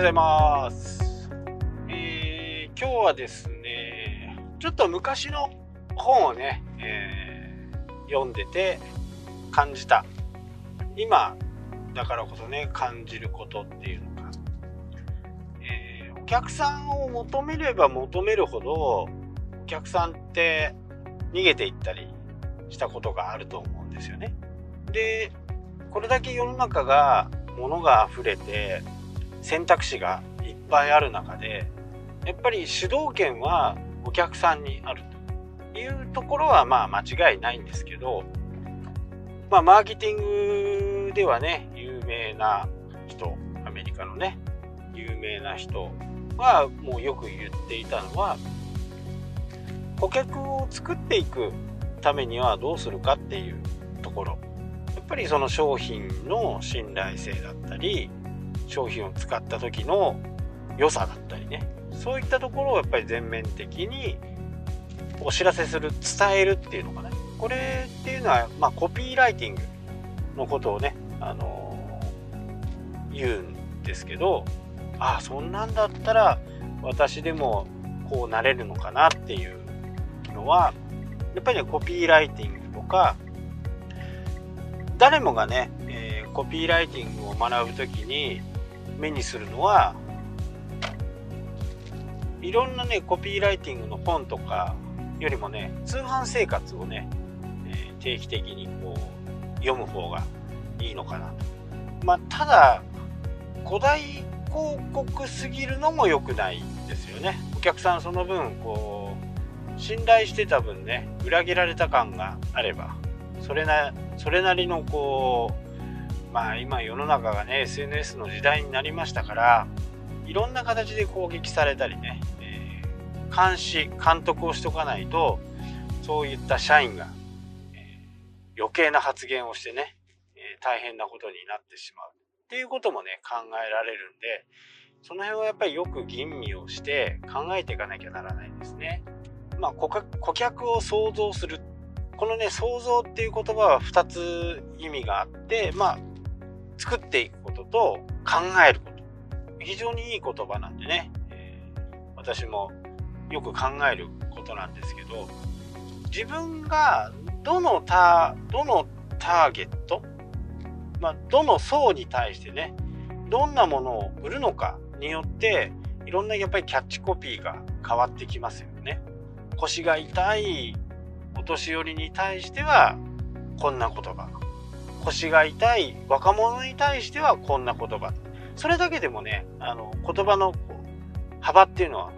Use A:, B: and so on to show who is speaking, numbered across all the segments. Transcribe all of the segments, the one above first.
A: はようございます。えー今日はですね、ちょっと昔の本をね、えー読んでて感じた。今だからこそね、感じることっていうのが、えーお客さんを求めれば求めるほど、お客さんって逃げていったりしたことがあると思うんですよね。で、これだけ世の中が物が溢れて選択肢がいっぱいある中でやっぱり主導権はお客さんにあるというところはまあ間違いないんですけどまあマーケティングではね有名な人アメリカのね有名な人はもうよく言っていたのは顧客を作っていくためにはどうするかっていうところ。やっぱりその商品の信頼性だったり商品を使った時の良さだったりね。そういったところをやっぱり全面的にお知らせする伝えるっていうのかな。これっていうのは、まあ、コピーライティングのことをね、あのー言うんですけどああそんなんだったら私でもこうなれるのかなっていうのはやっぱりねコピーライティングとか誰もがね、えーコピーライティングを学ぶときに目にするのはいろんなねコピーライティングの本とかよりもね通販生活をね、えー定期的にこう読む方がいいのかな。とまあただ古代広告すぎるのも良くないですよね。お客さんその分こう信頼してた分ね裏切られた感があればそれなそれなりのこうまあ今世の中がね SNS の時代になりましたからいろんな形で攻撃されたりね、えー監視監督をしとかないとそういった社員が、えー余計な発言をしてね、えー大変なことになってしまうっていうこともね考えられるんでその辺はやっぱりよく吟味をして考えていかなきゃならないんですね。まあ、顧客顧客を想像するこのね想像っていう言葉は2つ意味があってまあ作っていくことと考えること。非常にいい言葉なんでね、えー私もよく考えることなんですけど自分がどのタどのターゲット、まあ、どの層に対してねどんなものを売るのかによっていろんなやっぱりキャッチコピーが変わってきますよね。腰が痛いお年寄りに対してはこんな言葉。腰が痛い若者に対してはこんな言葉それだけでもねあの言葉の幅っていうのは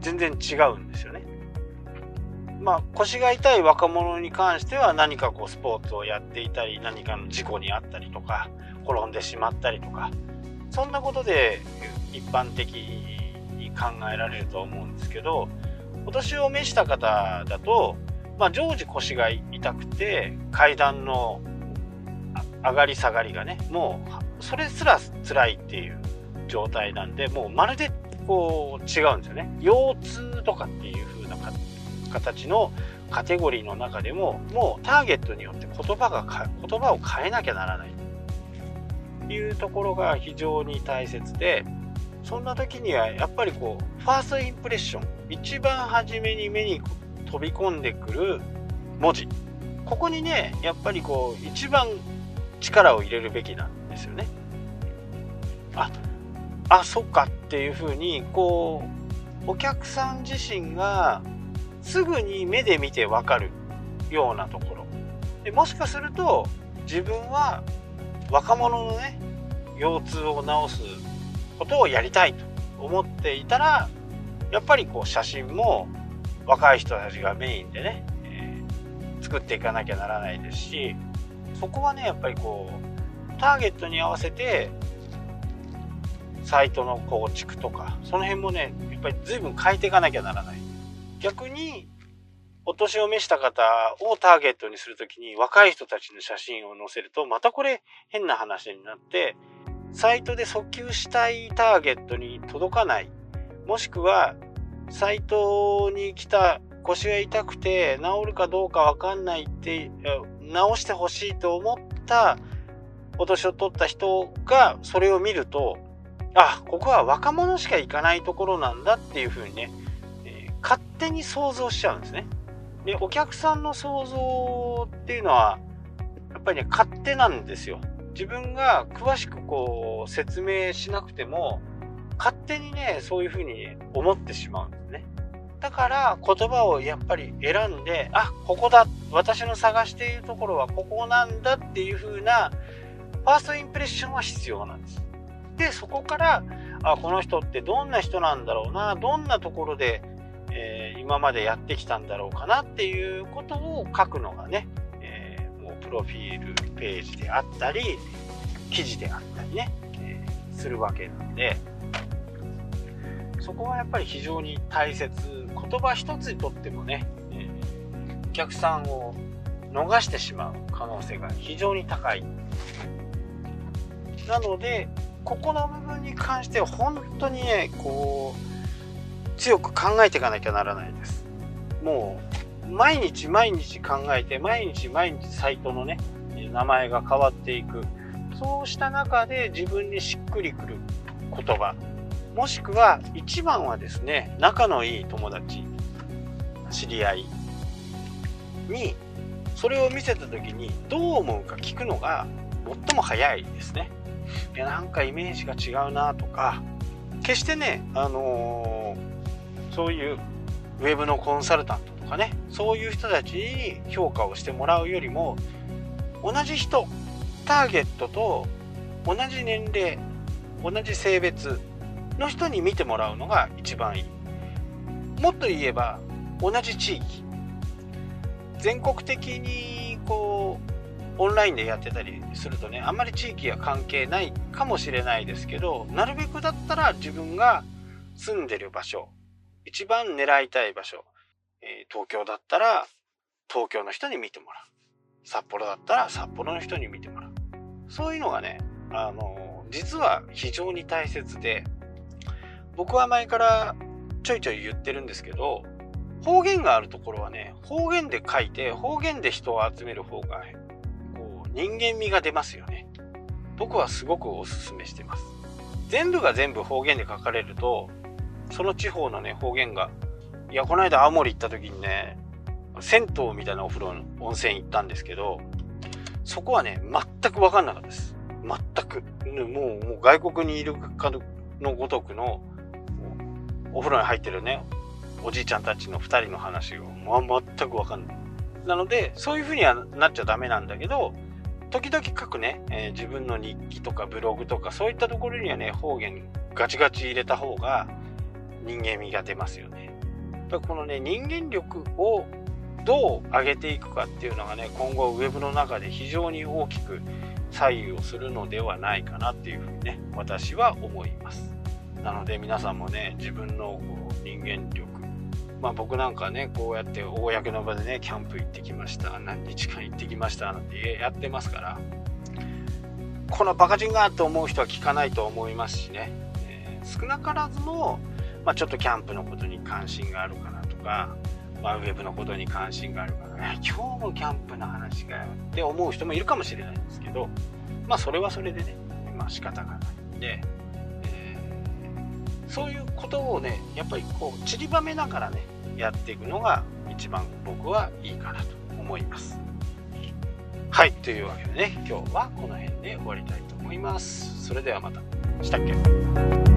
A: 全然違うんですよね。まあ腰が痛い若者に関しては何かこうスポーツをやっていたり何かの事故にあったりとか転んでしまったりとかそんなことで一般的に考えられると思うんですけどお年を召した方だと、まあ、常時腰が痛くて階段の上がり下がりがねもうそれすら辛いっていう状態なんでもうまるでこう違うんですよね。腰痛とかっていう風な形のカテゴリーの中でももうターゲットによって言葉が言葉を変えなきゃならないというところが非常に大切でそんな時にはやっぱりこうファーストインプレッション一番初めに目に飛び込んでくる文字。ここにねやっぱりこう一番力を入れるべきなんですよね。ああそっかっていうふうにこうお客さん自身がすぐに目で見てわかるようなところでもしかすると自分は若者のね腰痛を治すことをやりたいと思っていたらやっぱりこう写真も若い人たちがメインでね、えー作っていかなきゃならないですしそこはねやっぱりこうターゲットに合わせてサイトの構築とかその辺もねやっぱり随分変えていかなきゃならない。逆にお年を召した方をターゲットにするときに若い人たちの写真を載せるとまたこれ変な話になってサイトで訴求したいターゲットに届かない。もしくはサイトに来た腰が痛くて治るかどうかわかんないって治してほしいと思ったお年を取った人がそれを見るとあここは若者しか行かないところなんだっていうふうにね、えー、勝手に想像しちゃうんですね。でお客さんの想像っていうのはやっぱりね勝手なんですよ。自分が詳しくこう説明しなくても勝手にねそういうふうに思ってしまうんですね。だから言葉をやっぱり選んであここだ私の探しているところはここなんだっていう風なファーストインプレッションは必要なんです。でそこからあこの人ってどんな人なんだろうなどんなところで、えー、今までやってきたんだろうかなっていうことを書くのがね、えー、もうプロフィールページであったり記事であったりね、えー、するわけなんでそこはやっぱり非常に大切言葉一つにとってもね、えお客さんを逃してしまう可能性が非常に高い。なのでここの部分に関しては本当にねこう強く考えていかなきゃならないです。もう毎日毎日考えて毎日毎日サイトのね名前が変わっていく。そうした中で自分にしっくりくる言葉もしくは一番はですね仲のいい友達知り合いにそれを見せた時にどう思うか聞くのが最も早いですね。いやなんかイメージが違うなとか決してねあのー、そういうウェブのコンサルタントとかねそういう人たちに評価をしてもらうよりも同じ人ターゲットと同じ年齢同じ性別の人に見てもらうのが一番いい。もっと言えば同じ地域。全国的にこうオンラインでやってたりするとねあんまり地域は関係ないかもしれないですけどなるべくだったら自分が住んでる場所一番狙いたい場所、えー、東京だったら東京の人に見てもらう。札幌だったら札幌の人に見てもらう。そういうのがねあの実は非常に大切で僕は前からちょいちょい言ってるんですけど方言があるところはね方言で書いて方言で人を集める方がこう人間味が出ますよね。僕はすごくおすすめしてます。全部が全部方言で書かれると、その地方のね、方言が、いや、この間青森行った時にね、銭湯みたいなお風呂の温泉行ったんですけど、そこはね、全く分かんなかったです。全く。もう、もう外国にいるかのごとくの、お風呂に入ってるね、おじいちゃんたちの2人の話を、まあ、全く分かんない。なので、そういう風にはなっちゃダメなんだけど、時々書くね、えー、自分の日記とかブログとかそういったところにはね方言ガチガチ入れた方が人間味が出ますよね。やっぱこのね人間力をどう上げていくかっていうのがね今後ウェブの中で非常に大きく左右をするのではないかなっていうふうにね私は思います。なので皆さんもね自分の人間力。まあ、僕なんかねこうやって公の場でねキャンプ行ってきました。何日間行ってきました。なんてやってますから。このバカ人がと思う人は聞かないと思いますしね、えー、少なからずも、まあ、ちょっとキャンプのことに関心があるかなとか、まあ、ウェブのことに関心があるから、今日もキャンプの話かよって思う人もいるかもしれないんですけどまあそれはそれでね、まあ仕方がないんで。そういうことをねやっぱりこう散りばめながらねやっていくのが一番僕はいいかなと思います。はい、というわけでね、今日はこの辺で終わりたいと思います。それではまた。したっけ？